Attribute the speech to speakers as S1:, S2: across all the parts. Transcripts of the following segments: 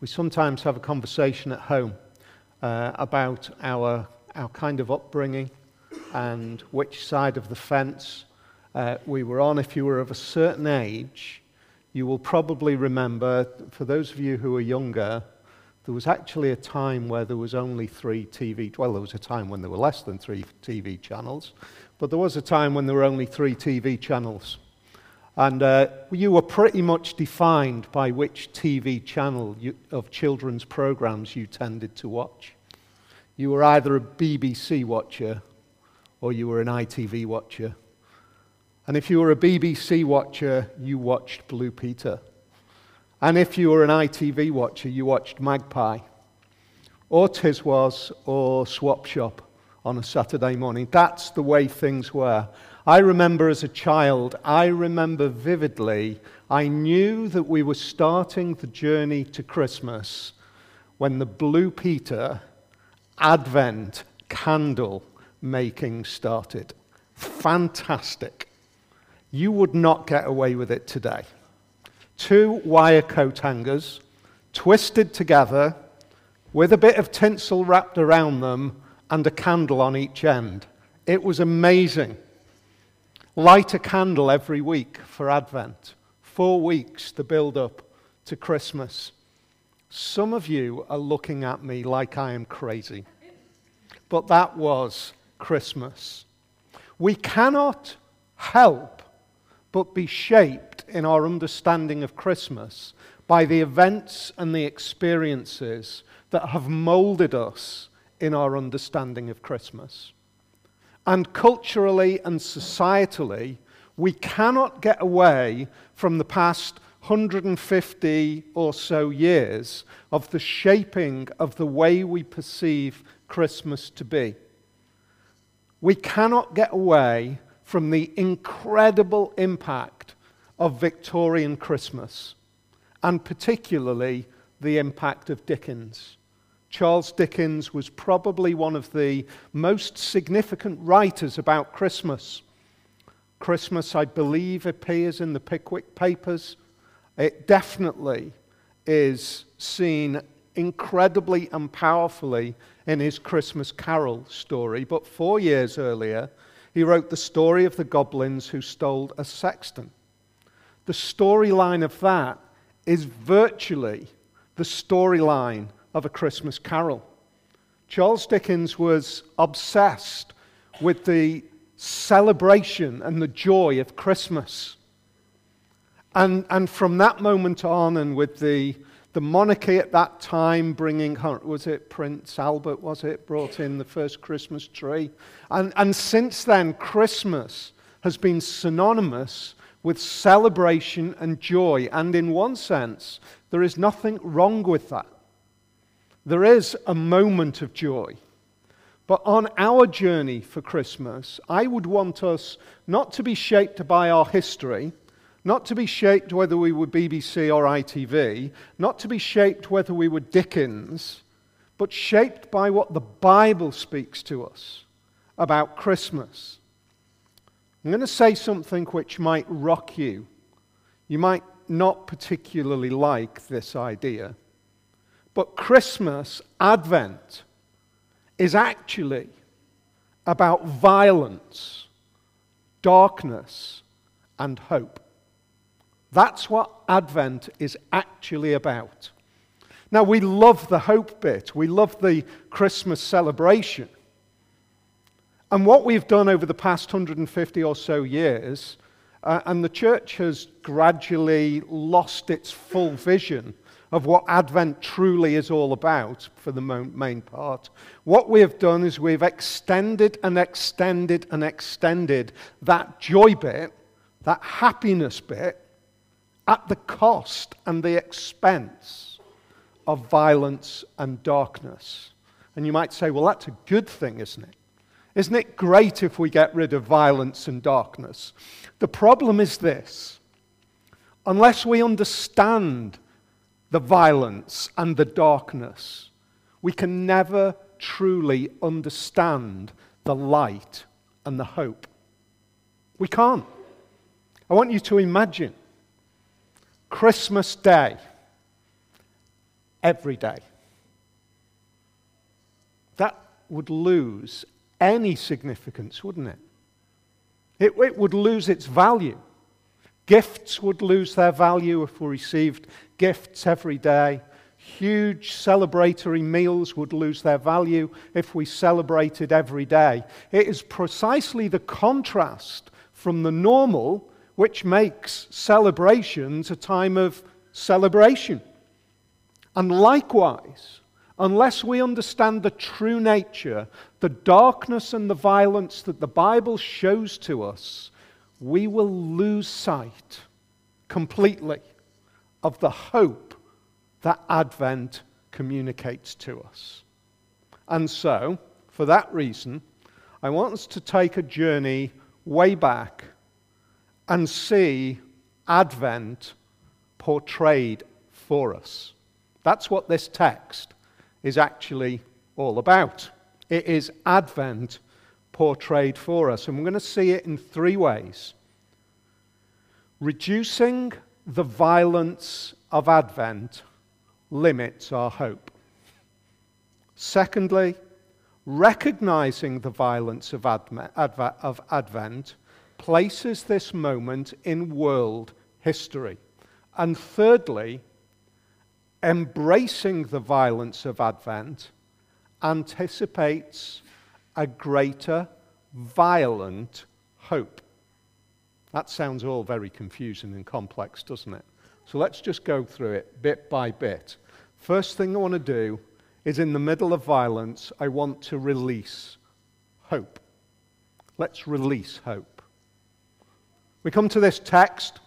S1: We sometimes have a conversation at home uh, about our, our kind of upbringing and which side of the fence uh, we were on. If you were of a certain age, you will probably remember, for those of you who are younger, there was actually a time where there was only three TV, well, there was a time when there were less than three TV channels, but there was a time when there were only three TV channels. And uh, you were pretty much defined by which TV channel you, of children's programs you tended to watch. You were either a BBC watcher or you were an ITV watcher. And if you were a BBC watcher, you watched Blue Peter. And if you were an ITV watcher, you watched Magpie, or Tiswas, or Swap Shop on a Saturday morning. That's the way things were. I remember as a child, I remember vividly, I knew that we were starting the journey to Christmas when the Blue Peter Advent candle making started. Fantastic. You would not get away with it today. Two wire coat hangers twisted together with a bit of tinsel wrapped around them and a candle on each end. It was amazing. Light a candle every week for Advent. Four weeks to build up to Christmas. Some of you are looking at me like I am crazy. But that was Christmas. We cannot help but be shaped in our understanding of Christmas by the events and the experiences that have molded us in our understanding of Christmas. And culturally and societally, we cannot get away from the past 150 or so years of the shaping of the way we perceive Christmas to be. We cannot get away from the incredible impact of Victorian Christmas, and particularly the impact of Dickens. Charles Dickens was probably one of the most significant writers about Christmas. Christmas, I believe, appears in the Pickwick Papers. It definitely is seen incredibly and powerfully in his Christmas Carol story. But four years earlier, he wrote the story of the goblins who stole a sexton. The storyline of that is virtually the storyline of A Christmas Carol. Charles Dickens was obsessed with the celebration and the joy of Christmas. And, and from that moment on, and with the, the monarchy at that time bringing, was it Prince Albert, was it, brought in the first Christmas tree? And, and since then, Christmas has been synonymous with celebration and joy. And in one sense, there is nothing wrong with that. There is a moment of joy. But on our journey for Christmas, I would want us not to be shaped by our history, not to be shaped whether we were BBC or ITV, not to be shaped whether we were Dickens, but shaped by what the Bible speaks to us about Christmas. I'm going to say something which might rock you. You might not particularly like this idea. But Christmas, Advent, is actually about violence, darkness, and hope. That's what Advent is actually about. Now, we love the hope bit, we love the Christmas celebration. And what we've done over the past 150 or so years, uh, and the church has gradually lost its full vision of what Advent truly is all about for the main part. What we have done is we've extended and extended and extended that joy bit, that happiness bit, at the cost and the expense of violence and darkness. And you might say, well, that's a good thing, isn't it? Isn't it great if we get rid of violence and darkness? The problem is this unless we understand the violence and the darkness, we can never truly understand the light and the hope. We can't. I want you to imagine Christmas Day. every day. That would lose any significance, wouldn't it? It, it would lose its value. Gifts would lose their value if we received gifts every day. Huge celebratory meals would lose their value if we celebrated every day. It is precisely the contrast from the normal which makes celebrations a time of celebration. And likewise, unless we understand the true nature, the darkness and the violence that the Bible shows to us, we will lose sight completely of the hope that Advent communicates to us. And so, for that reason, I want us to take a journey way back and see Advent portrayed for us. That's what this text is actually all about. It is Advent portrayed for us. And we're going to see it in three ways reducing the violence of Advent limits our hope. Secondly, recognizing the violence of, of Advent places this moment in world history. And thirdly, embracing the violence of Advent anticipates a greater violent hope. That sounds all very confusing and complex, doesn't it? So let's just go through it bit by bit. First thing I want to do is in the middle of violence, I want to release hope. Let's release hope. We come to this text,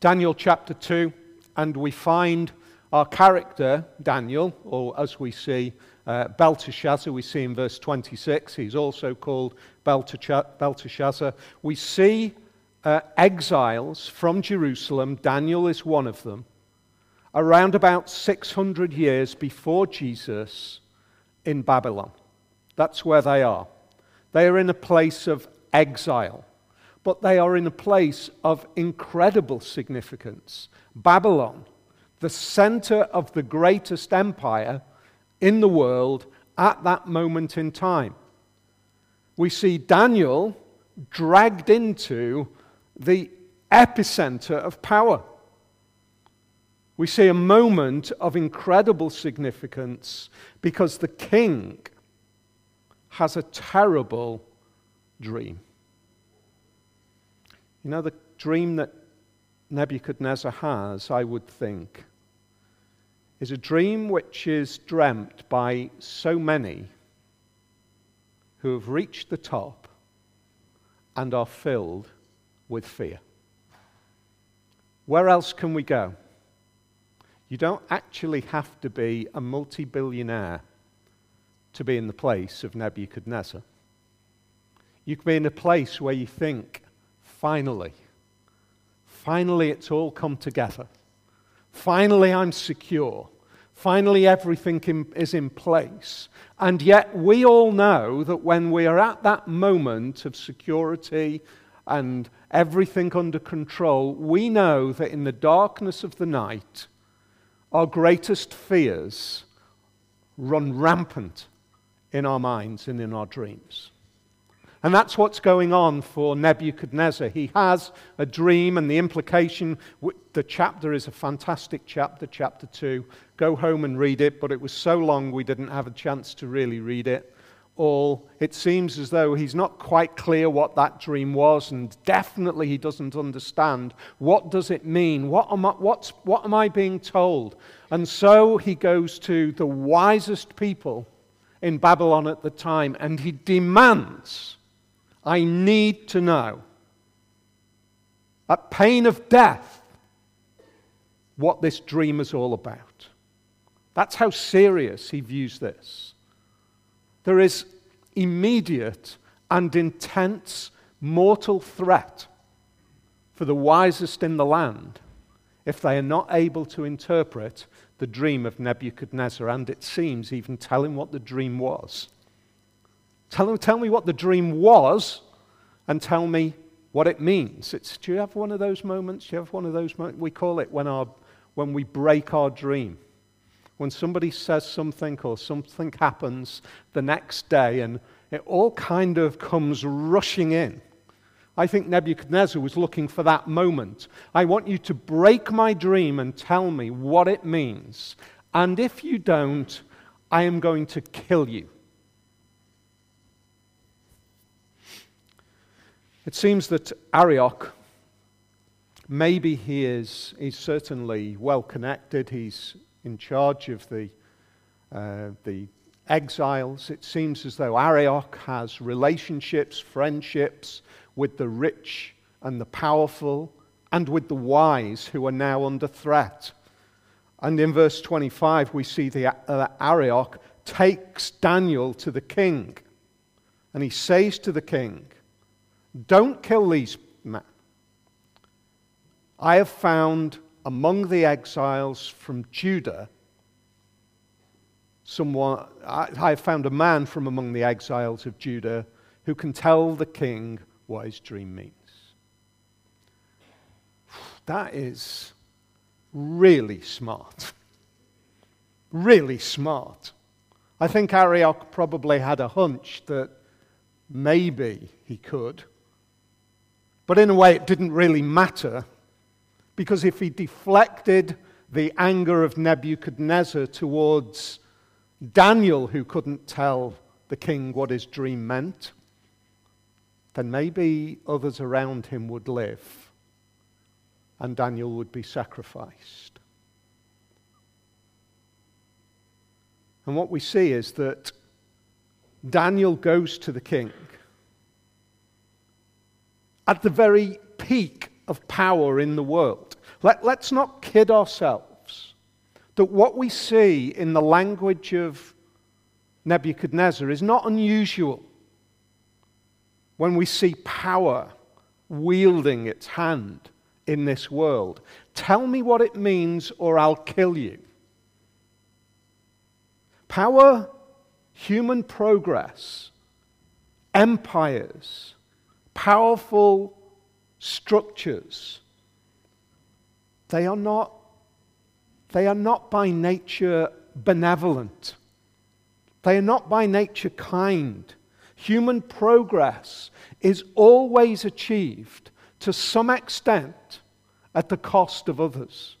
S1: Daniel chapter 2, and we find our character, Daniel, or as we see, uh, Belteshazzar, we see in verse 26, he's also called Belteshazzar. We see uh, exiles from Jerusalem, Daniel is one of them, around about 600 years before Jesus in Babylon. That's where they are. They are in a place of exile, but they are in a place of incredible significance. Babylon, the center of the greatest empire in the world at that moment in time. We see Daniel dragged into the epicenter of power. We see a moment of incredible significance because the king has a terrible dream. You know, the dream that Nebuchadnezzar has, I would think, is a dream which is dreamt by so many who have reached the top and are filled with fear. Where else can we go? You don't actually have to be a multi billionaire to be in the place of Nebuchadnezzar. You can be in a place where you think, finally, finally it's all come together. Finally, I'm secure. Finally, everything is in place. And yet, we all know that when we are at that moment of security and everything under control, we know that in the darkness of the night, our greatest fears run rampant in our minds and in our dreams. And that's what's going on for Nebuchadnezzar. He has a dream, and the implication, the chapter is a fantastic chapter, chapter 2. Go home and read it, but it was so long we didn't have a chance to really read it all. It seems as though he's not quite clear what that dream was, and definitely he doesn't understand. What does it mean? What am I, what am I being told? And so he goes to the wisest people in Babylon at the time, and he demands I need to know, at pain of death, what this dream is all about. That's how serious he views this. There is immediate and intense mortal threat for the wisest in the land if they are not able to interpret the dream of Nebuchadnezzar, and it seems even tell him what the dream was. Tell, tell me what the dream was and tell me what it means. It's, do you have one of those moments? Do you have one of those moments? We call it when, our, when we break our dream. when somebody says something or something happens the next day and it all kind of comes rushing in. I think Nebuchadnezzar was looking for that moment. I want you to break my dream and tell me what it means. And if you don't, I am going to kill you. It seems that Arioch, maybe he is he's certainly well connected. He's in charge of the, uh, the exiles. It seems as though Arioch has relationships, friendships with the rich and the powerful and with the wise who are now under threat. And in verse 25, we see the uh, Arioch takes Daniel to the king. And he says to the king, Don't kill these men. I have found among the exiles from Judah someone, I, have found a man from among the exiles of Judah who can tell the king what his dream means. That is really smart. Really smart. I think Arioch probably had a hunch that maybe he could. But in a way, it didn't really matter because if he deflected the anger of Nebuchadnezzar towards Daniel, who couldn't tell the king what his dream meant, then maybe others around him would live and Daniel would be sacrificed. And what we see is that Daniel goes to the king at the very peak of power in the world. Let, us not kid ourselves that what we see in the language of Nebuchadnezzar is not unusual when we see power wielding its hand in this world. Tell me what it means, or I'll kill you. Power, human progress, empires, powerful structures, they are not, they are not by nature benevolent. They are not by nature kind. Human progress is always achieved to some extent at the cost of others.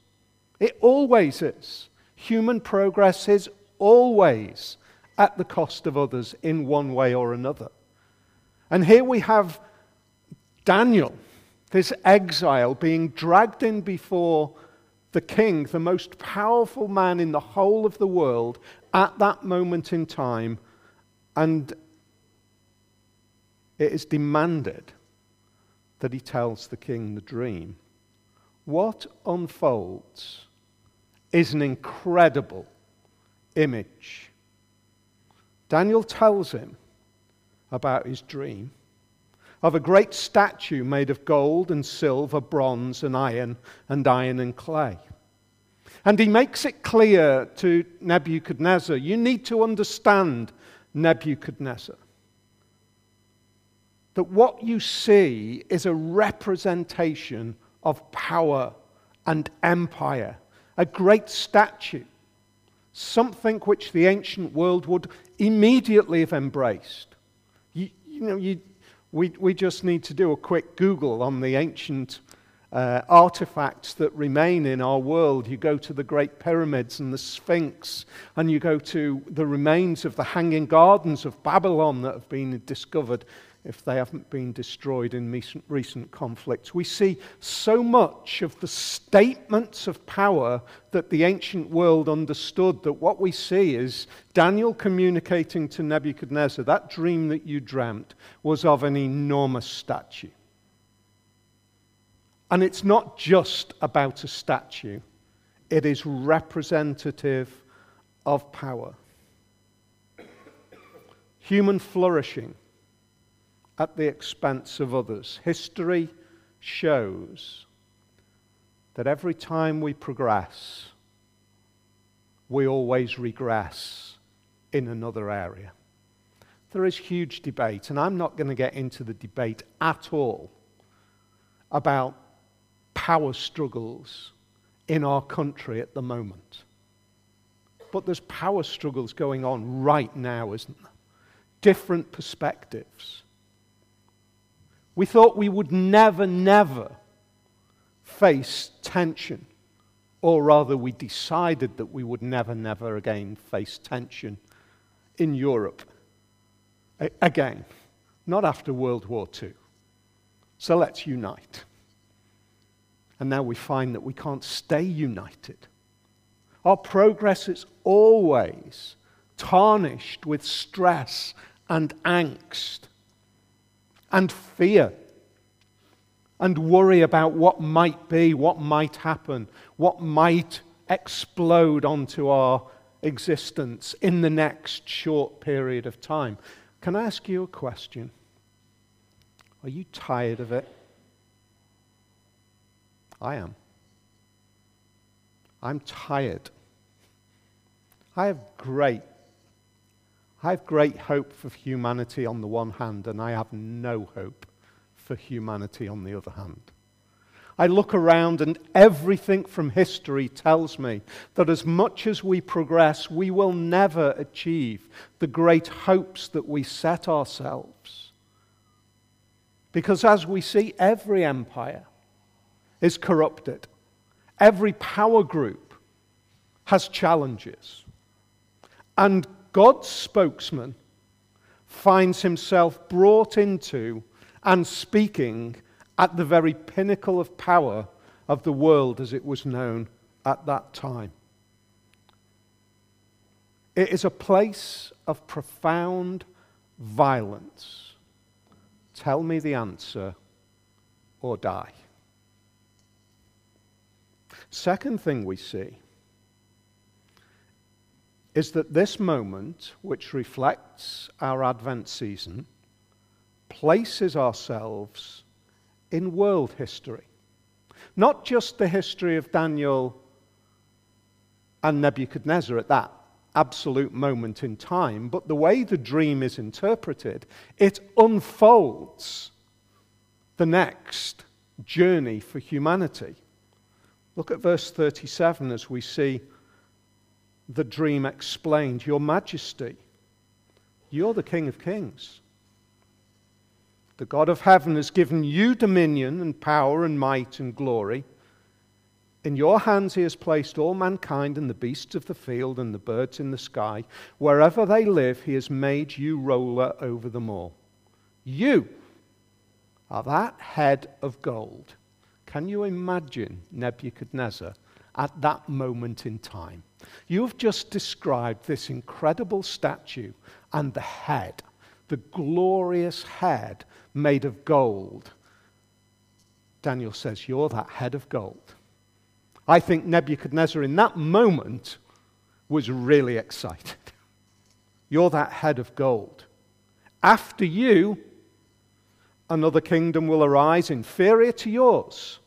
S1: It always is. Human progress is always at the cost of others in one way or another. And here we have Daniel, this exile, being dragged in before the king, the most powerful man in the whole of the world at that moment in time, and it is demanded that he tells the king the dream. What unfolds is an incredible image. Daniel tells him about his dream of a great statue made of gold and silver, bronze and iron, and iron and clay. And he makes it clear to Nebuchadnezzar you need to understand Nebuchadnezzar that what you see is a representation of power and empire, a great statue, something which the ancient world would immediately have embraced. You, you know, you, we, we just need to do a quick Google on the ancient uh, artifacts that remain in our world. You go to the Great Pyramids and the Sphinx, and you go to the remains of the Hanging Gardens of Babylon that have been discovered if they haven't been destroyed in recent, recent conflicts. We see so much of the statements of power that the ancient world understood that what we see is Daniel communicating to Nebuchadnezzar that dream that you dreamt was of an enormous statue. And it's not just about a statue, it is representative of power. Human flourishing at the expense of others. History shows that every time we progress, we always regress in another area. There is huge debate, and I'm not going to get into the debate at all about power struggles in our country at the moment. but there's power struggles going on right now, isn't there? Different perspectives. We thought we would never, never face tension. Or rather, we decided that we would never, never again face tension in Europe. A- again, not after World War II. So let's unite. And now we find that we can't stay united. Our progress is always tarnished with stress and angst and fear and worry about what might be, what might happen, what might explode onto our existence in the next short period of time. Can I ask you a question? Are you tired of it? I am. I'm tired. I have great I have great hope for humanity on the one hand, and I have no hope for humanity on the other hand. I look around, and everything from history tells me that as much as we progress, we will never achieve the great hopes that we set ourselves. Because as we see, every empire is corrupted, every power group has challenges. And God's spokesman finds himself brought into and speaking at the very pinnacle of power of the world as it was known at that time. It is a place of profound violence. Tell me the answer or die. Second thing we see is that this moment, which reflects our Advent season, places ourselves in world history. Not just the history of Daniel and Nebuchadnezzar at that absolute moment in time, but the way the dream is interpreted, it unfolds the next journey for humanity. Look at verse 37 as we see the dream explained Your Majesty, you're the King of Kings. The God of heaven has given you dominion and power and might and glory. In your hands he has placed all mankind and the beasts of the field and the birds in the sky. Wherever they live, he has made you ruler over them all. You are that head of gold. Can you imagine Nebuchadnezzar at that moment in time? You've just described this incredible statue and the head, the glorious head made of gold. Daniel says, You're that head of gold. I think Nebuchadnezzar in that moment was really excited. You're that head of gold. After you, another kingdom will arise inferior to yours.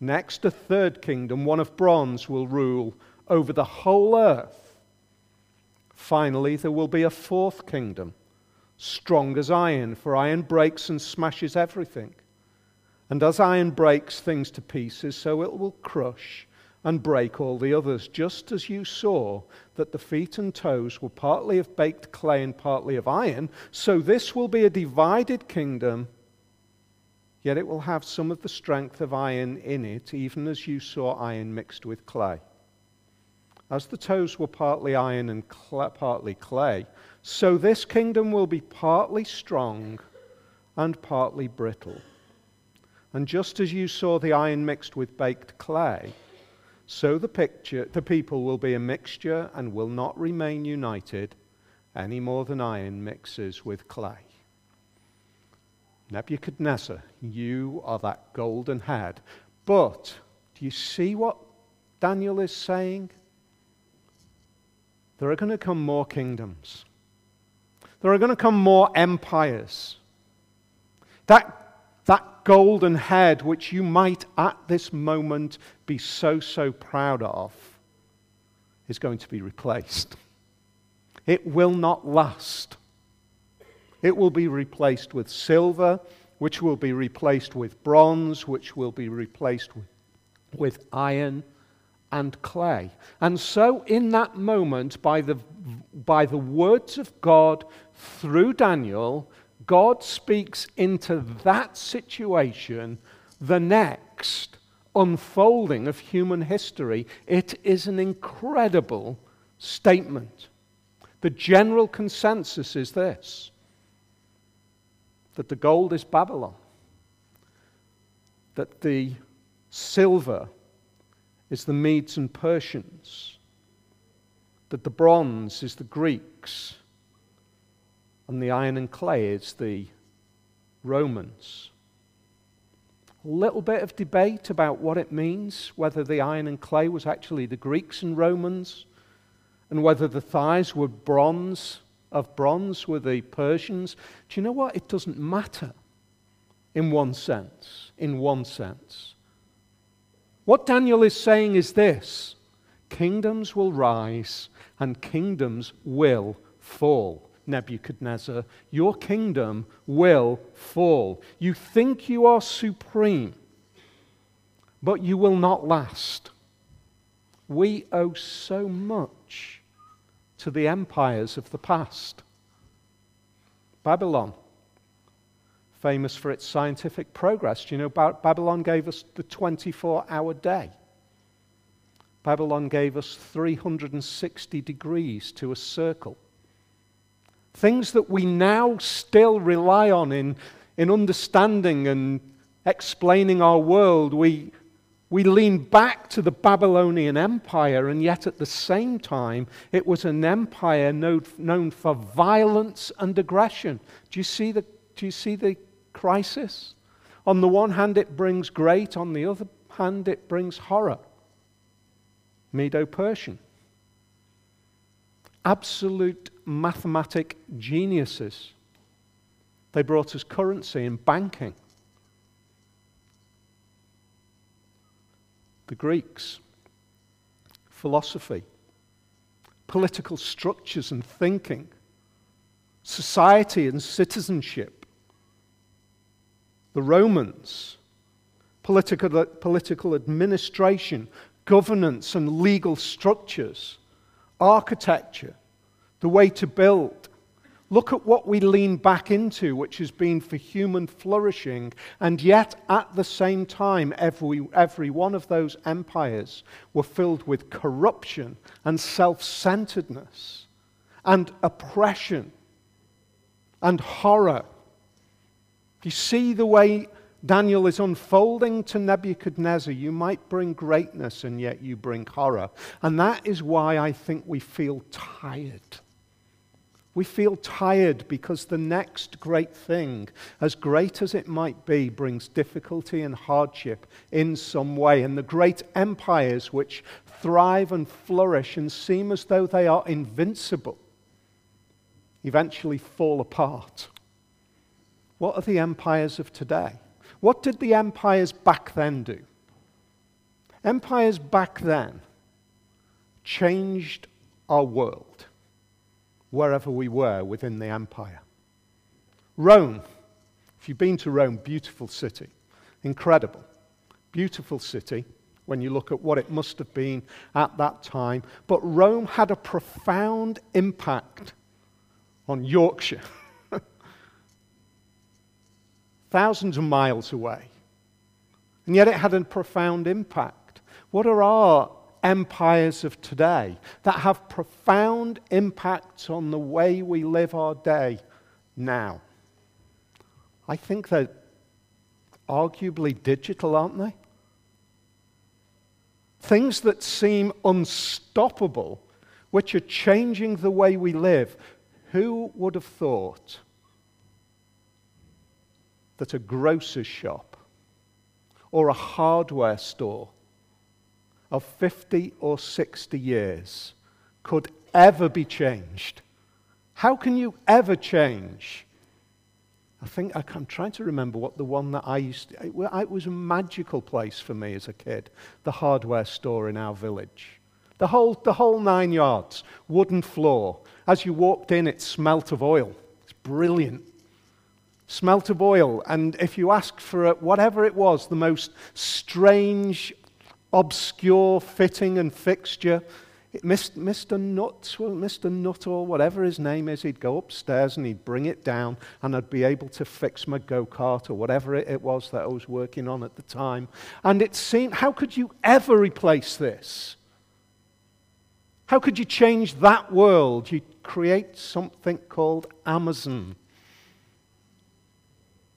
S1: Next, a third kingdom, one of bronze, will rule over the whole earth. Finally, there will be a fourth kingdom, strong as iron, for iron breaks and smashes everything. And as iron breaks things to pieces, so it will crush and break all the others, just as you saw that the feet and toes were partly of baked clay and partly of iron, so this will be a divided kingdom, yet it will have some of the strength of iron in it, even as you saw iron mixed with clay. As the toes were partly iron and cl- partly clay, so this kingdom will be partly strong and partly brittle. And just as you saw the iron mixed with baked clay, so the, picture, the people will be a mixture and will not remain united any more than iron mixes with clay. Nebuchadnezzar, you are that golden head. But do you see what Daniel is saying? There are going to come more kingdoms. There are going to come more empires. That, that golden head, which you might at this moment be so, so proud of, is going to be replaced. It will not last. It will be replaced with silver, which will be replaced with bronze, which will be replaced with, with iron and clay. And so, in that moment, by the, by the words of God through Daniel, God speaks into that situation the next unfolding of human history. It is an incredible statement. The general consensus is this that the gold is Babylon, that the silver is the Medes and Persians, that the bronze is the Greeks, and the iron and clay is the Romans. A little bit of debate about what it means, whether the iron and clay was actually the Greeks and Romans, and whether the thighs were bronze of bronze were the Persians. Do you know what? It doesn't matter in one sense. In one sense. What Daniel is saying is this kingdoms will rise and kingdoms will fall. Nebuchadnezzar, your kingdom will fall. You think you are supreme, but you will not last. We owe so much to the empires of the past. Babylon, famous for its scientific progress. Do you know Babylon gave us the 24 hour day? Babylon gave us 360 degrees to a circle. Things that we now still rely on in, in understanding and explaining our world. We, we lean back to the Babylonian Empire, and yet at the same time, it was an empire known, for violence and aggression. Do you, see the, do you see the crisis? On the one hand, it brings great, on the other hand, it brings horror. Medo Persian absolute mathematic geniuses. They brought us currency and banking. The Greeks, philosophy, political structures and thinking, society and citizenship. The Romans, political, political administration, governance and legal structures architecture, the way to build. Look at what we lean back into, which has been for human flourishing, and yet at the same time, every, every one of those empires were filled with corruption and self centeredness and oppression and horror. You see the way Daniel is unfolding to Nebuchadnezzar. You might bring greatness, and yet you bring horror. And that is why I think we feel tired. We feel tired because the next great thing, as great as it might be, brings difficulty and hardship in some way. And the great empires which thrive and flourish and seem as though they are invincible eventually fall apart. What are the empires of today? What did the empires back then do? Empires back then changed our world wherever we were within the empire. Rome, if you've been to Rome, beautiful city, incredible, beautiful city when you look at what it must have been at that time. But Rome had a profound impact on Yorkshire. thousands of miles away. And yet it had a profound impact. What are our empires of today that have profound impacts on the way we live our day now? I think they're arguably digital, aren't they? Things that seem unstoppable, which are changing the way we live. Who would have thought that a grocer's shop or a hardware store of 50 or 60 years could ever be changed. How can you ever change? I think I'm trying to remember what the one that I used to, it was a magical place for me as a kid, the hardware store in our village. The whole, the whole nine yards, wooden floor. As you walked in, it smelt of oil. It's brilliant smelt of oil. And if you asked for whatever it was, the most strange, obscure fitting and fixture. Mr. Nutt, Mr. Nut or whatever his name is, he'd go upstairs and he'd bring it down, and I'd be able to fix my go kart or whatever it was that I was working on at the time. And it seemed, how could you ever replace this? How could you change that world? You create something called Amazon.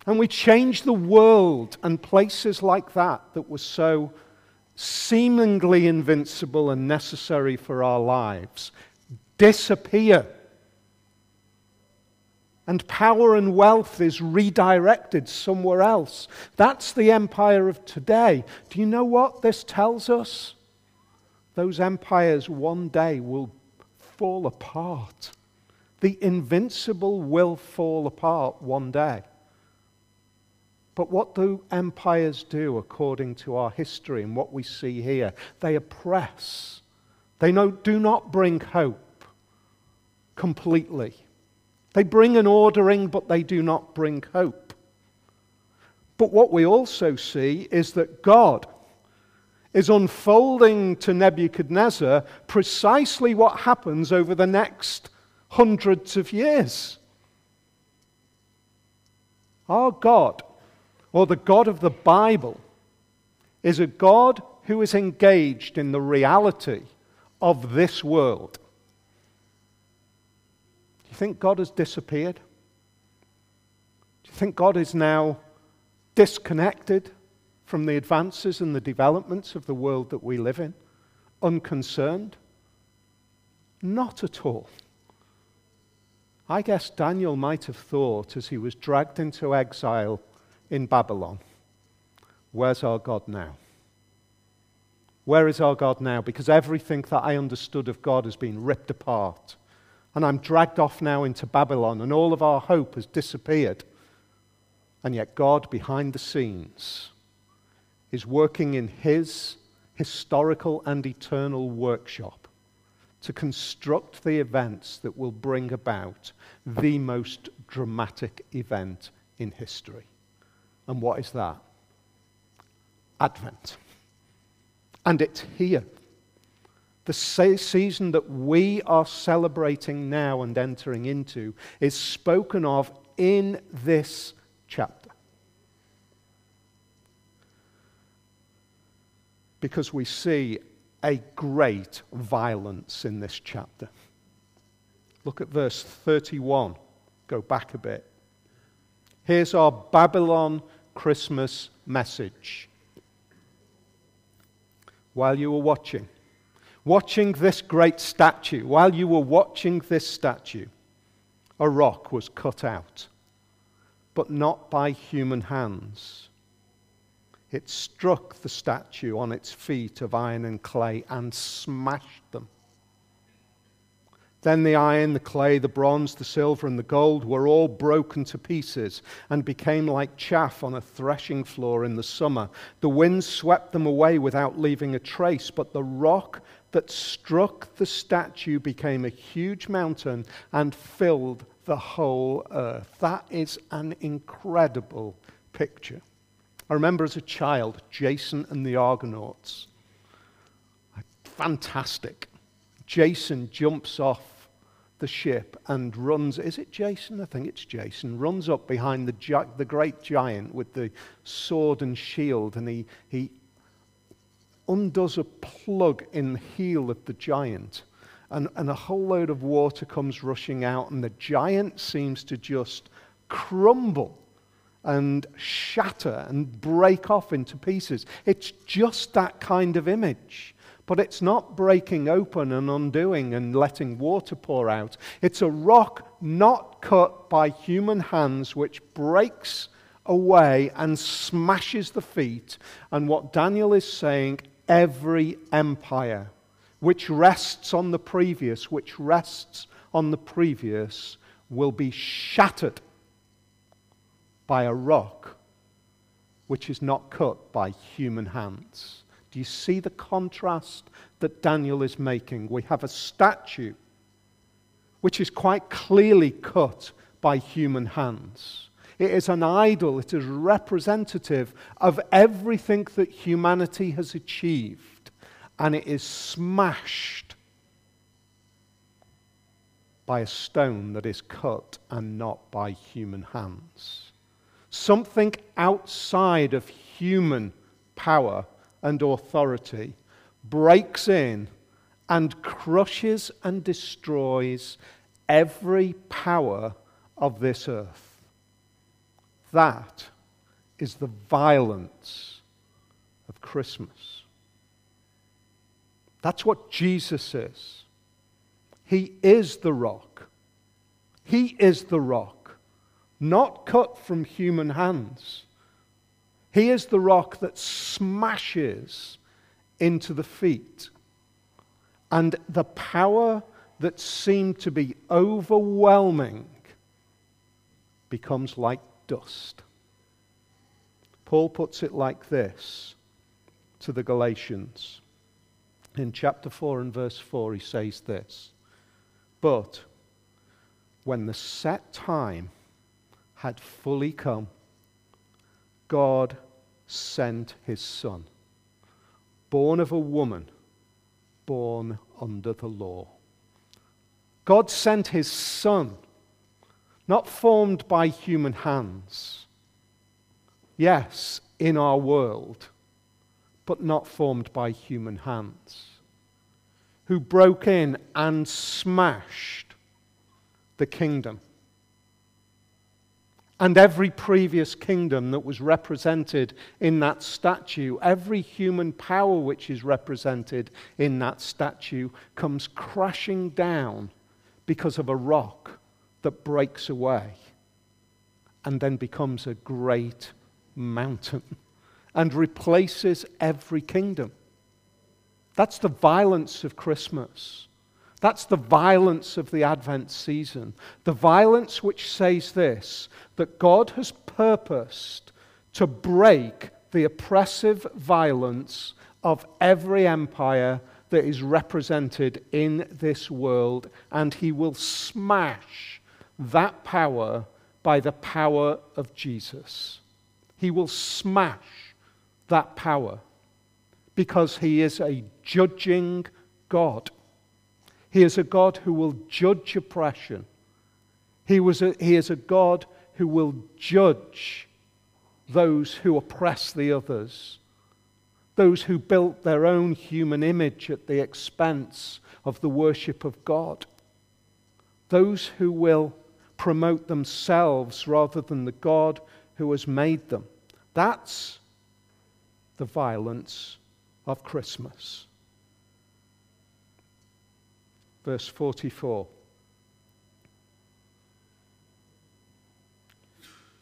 S1: And we change the world and places like that that were so seemingly invincible and necessary for our lives disappear. And power and wealth is redirected somewhere else. That's the empire of today. Do you know what this tells us? Those empires one day will fall apart. The invincible will fall apart one day. But what do empires do according to our history and what we see here? They oppress. They do not bring hope completely. They bring an ordering, but they do not bring hope. But what we also see is that God is unfolding to Nebuchadnezzar precisely what happens over the next hundreds of years. Our God or the God of the Bible is a God who is engaged in the reality of this world. Do you think God has disappeared? Do you think God is now disconnected from the advances and the developments of the world that we live in? Unconcerned? Not at all. I guess Daniel might have thought as he was dragged into exile in Babylon. Where's our God now? Where is our God now? Because everything that I understood of God has been ripped apart. And I'm dragged off now into Babylon, and all of our hope has disappeared. And yet, God, behind the scenes, is working in His historical and eternal workshop to construct the events that will bring about the most dramatic event in history. And what is that? Advent. And it's here. The season that we are celebrating now and entering into is spoken of in this chapter. Because we see a great violence in this chapter. Look at verse 31. Go back a bit. Here's our Babylon Christmas message. While you were watching, watching this great statue, while you were watching this statue, a rock was cut out, but not by human hands. It struck the statue on its feet of iron and clay and smashed them. Then the iron, the clay, the bronze, the silver, and the gold were all broken to pieces and became like chaff on a threshing floor in the summer. The wind swept them away without leaving a trace, but the rock that struck the statue became a huge mountain and filled the whole earth. That is an incredible picture. I remember as a child, Jason and the Argonauts. Fantastic. Jason jumps off the ship and runs. Is it Jason? I think it's Jason. Runs up behind the, gi- the great giant with the sword and shield, and he, he undoes a plug in the heel of the giant. And, and a whole load of water comes rushing out, and the giant seems to just crumble and shatter and break off into pieces. It's just that kind of image. But it's not breaking open and undoing and letting water pour out. It's a rock not cut by human hands which breaks away and smashes the feet. And what Daniel is saying every empire which rests on the previous, which rests on the previous, will be shattered by a rock which is not cut by human hands. Do you see the contrast that Daniel is making? We have a statue which is quite clearly cut by human hands. It is an idol. It is representative of everything that humanity has achieved. And it is smashed by a stone that is cut and not by human hands. Something outside of human power and authority breaks in and crushes and destroys every power of this earth. That is the violence of Christmas. That's what Jesus is. He is the rock. He is the rock, not cut from human hands. He is the rock that smashes into the feet. And the power that seemed to be overwhelming becomes like dust. Paul puts it like this to the Galatians. In chapter 4 and verse 4, he says this But when the set time had fully come, God sent his Son, born of a woman, born under the law. God sent his Son, not formed by human hands. Yes, in our world, but not formed by human hands. Who broke in and smashed the kingdom. And every previous kingdom that was represented in that statue, every human power which is represented in that statue, comes crashing down because of a rock that breaks away and then becomes a great mountain and replaces every kingdom. That's the violence of Christmas. That's the violence of the Advent season. The violence which says this that God has purposed to break the oppressive violence of every empire that is represented in this world, and he will smash that power by the power of Jesus. He will smash that power because he is a judging God. He is a God who will judge oppression. He, was a, he is a God who will judge those who oppress the others those who built their own human image at the expense of the worship of God, those who will promote themselves rather than the God who has made them. That's the violence of Christmas. Verse 44.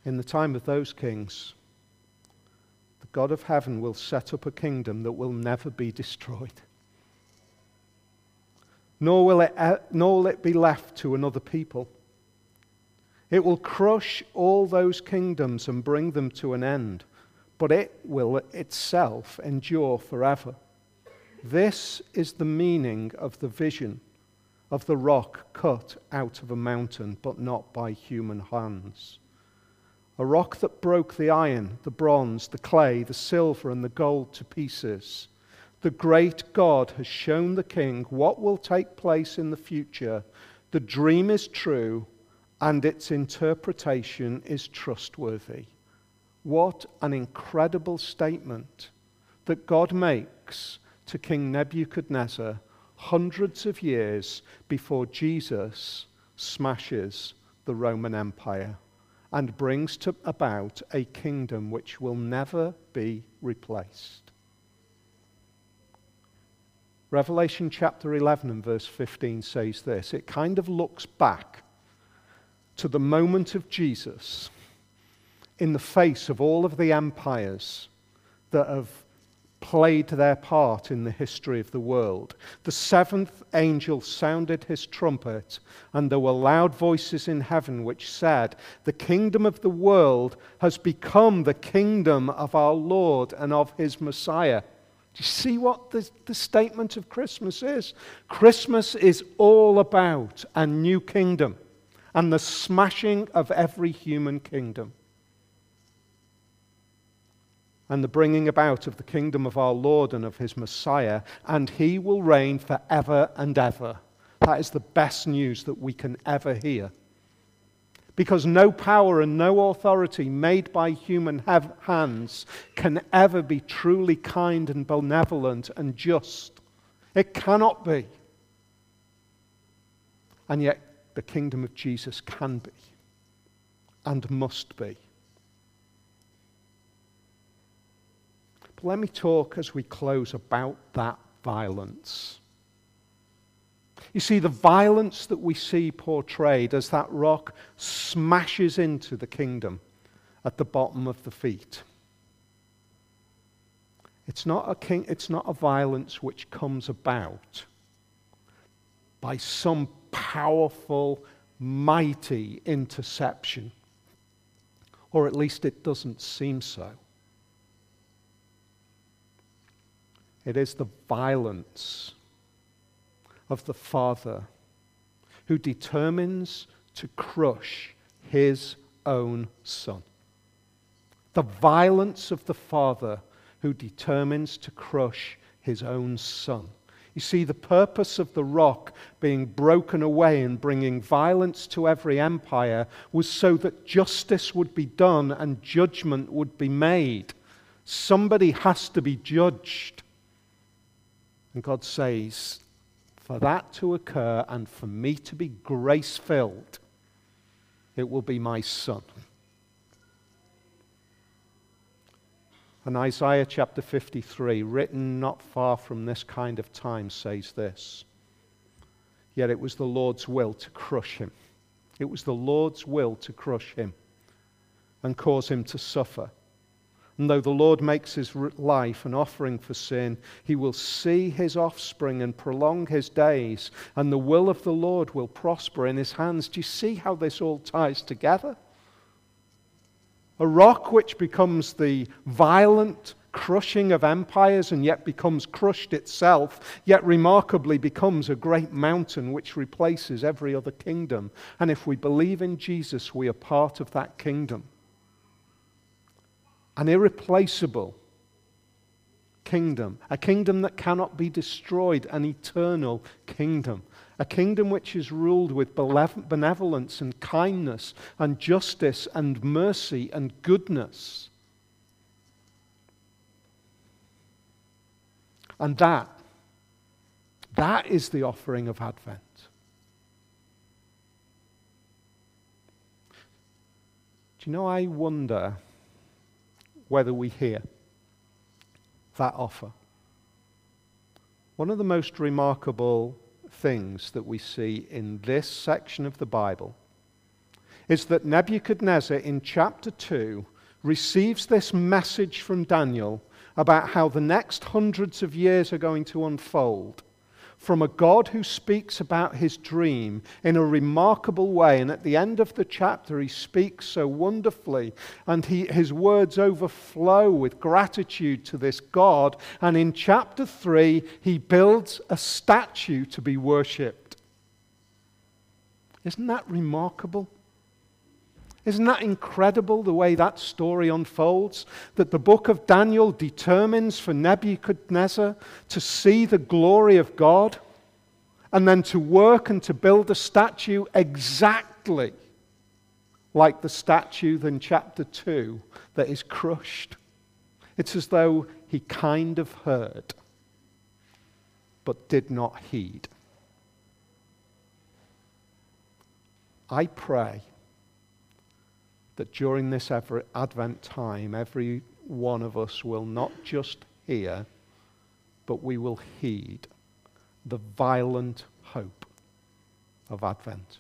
S1: In the time of those kings, the God of heaven will set up a kingdom that will never be destroyed. Nor will it, uh, nor will it be left to another people. It will crush all those kingdoms and bring them to an end, but it will itself endure forever. This is the meaning of the vision of the rock cut out of a mountain, but not by human hands a rock that broke the iron, the bronze, the clay, the silver, and the gold to pieces. The great God has shown the king what will take place in the future. The dream is true, and its interpretation is trustworthy. What an incredible statement that God makes to King Nebuchadnezzar hundreds of years before Jesus smashes the Roman Empire and brings to about a kingdom which will never be replaced. Revelation chapter 11 and verse 15 says this. It kind of looks back to the moment of Jesus in the face of all of the empires that have played their part in the history of the world. The seventh angel sounded his trumpet, and there were loud voices in heaven which said, The kingdom of the world has become the kingdom of our Lord and of his Messiah. Do you see what the, the statement of Christmas is? Christmas is all about a new kingdom and the smashing of every human kingdom. And the bringing about of the kingdom of our Lord and of his Messiah, and he will reign forever and ever. That is the best news that we can ever hear. Because no power and no authority made by human hands can ever be truly kind and benevolent and just. It cannot be. And yet, the kingdom of Jesus can be and must be. Let me talk as we close about that violence. You see, the violence that we see portrayed as that rock smashes into the kingdom at the bottom of the feet. It's not a, king, it's not a violence which comes about by some powerful, mighty interception. Or at least it doesn't seem so. It is the violence of the Father who determines to crush his own Son. The violence of the Father who determines to crush his own Son. You see, the purpose of the rock being broken away and bringing violence to every empire was so that justice would be done and judgment would be made. Somebody has to be judged. And God says, for that to occur and for me to be grace filled, it will be my son. And Isaiah chapter 53, written not far from this kind of time, says this Yet it was the Lord's will to crush him. It was the Lord's will to crush him and cause him to suffer. And though the Lord makes his life an offering for sin, he will see his offspring and prolong his days, and the will of the Lord will prosper in his hands. Do you see how this all ties together? A rock which becomes the violent crushing of empires and yet becomes crushed itself, yet remarkably becomes a great mountain which replaces every other kingdom. And if we believe in Jesus, we are part of that kingdom an irreplaceable kingdom, a kingdom that cannot be destroyed, an eternal kingdom, a kingdom which is ruled with benevolence and kindness and justice and mercy and goodness. And that, that is the offering of Advent. Do you know, I wonder whether we hear that offer. One of the most remarkable things that we see in this section of the Bible is that Nebuchadnezzar in chapter 2 receives this message from Daniel about how the next hundreds of years are going to unfold from a God who speaks about his dream in a remarkable way. And at the end of the chapter, he speaks so wonderfully, and he, his words overflow with gratitude to this God. And in chapter 3, he builds a statue to be worshipped. Isn't that remarkable? Isn't that incredible the way that story unfolds? That the book of Daniel determines for Nebuchadnezzar to see the glory of God and then to work and to build a statue exactly like the statue in chapter 2 that is crushed. It's as though he kind of heard but did not heed. I pray that during this Advent time, every one of us will not just hear, but we will heed the violent hope of Advent.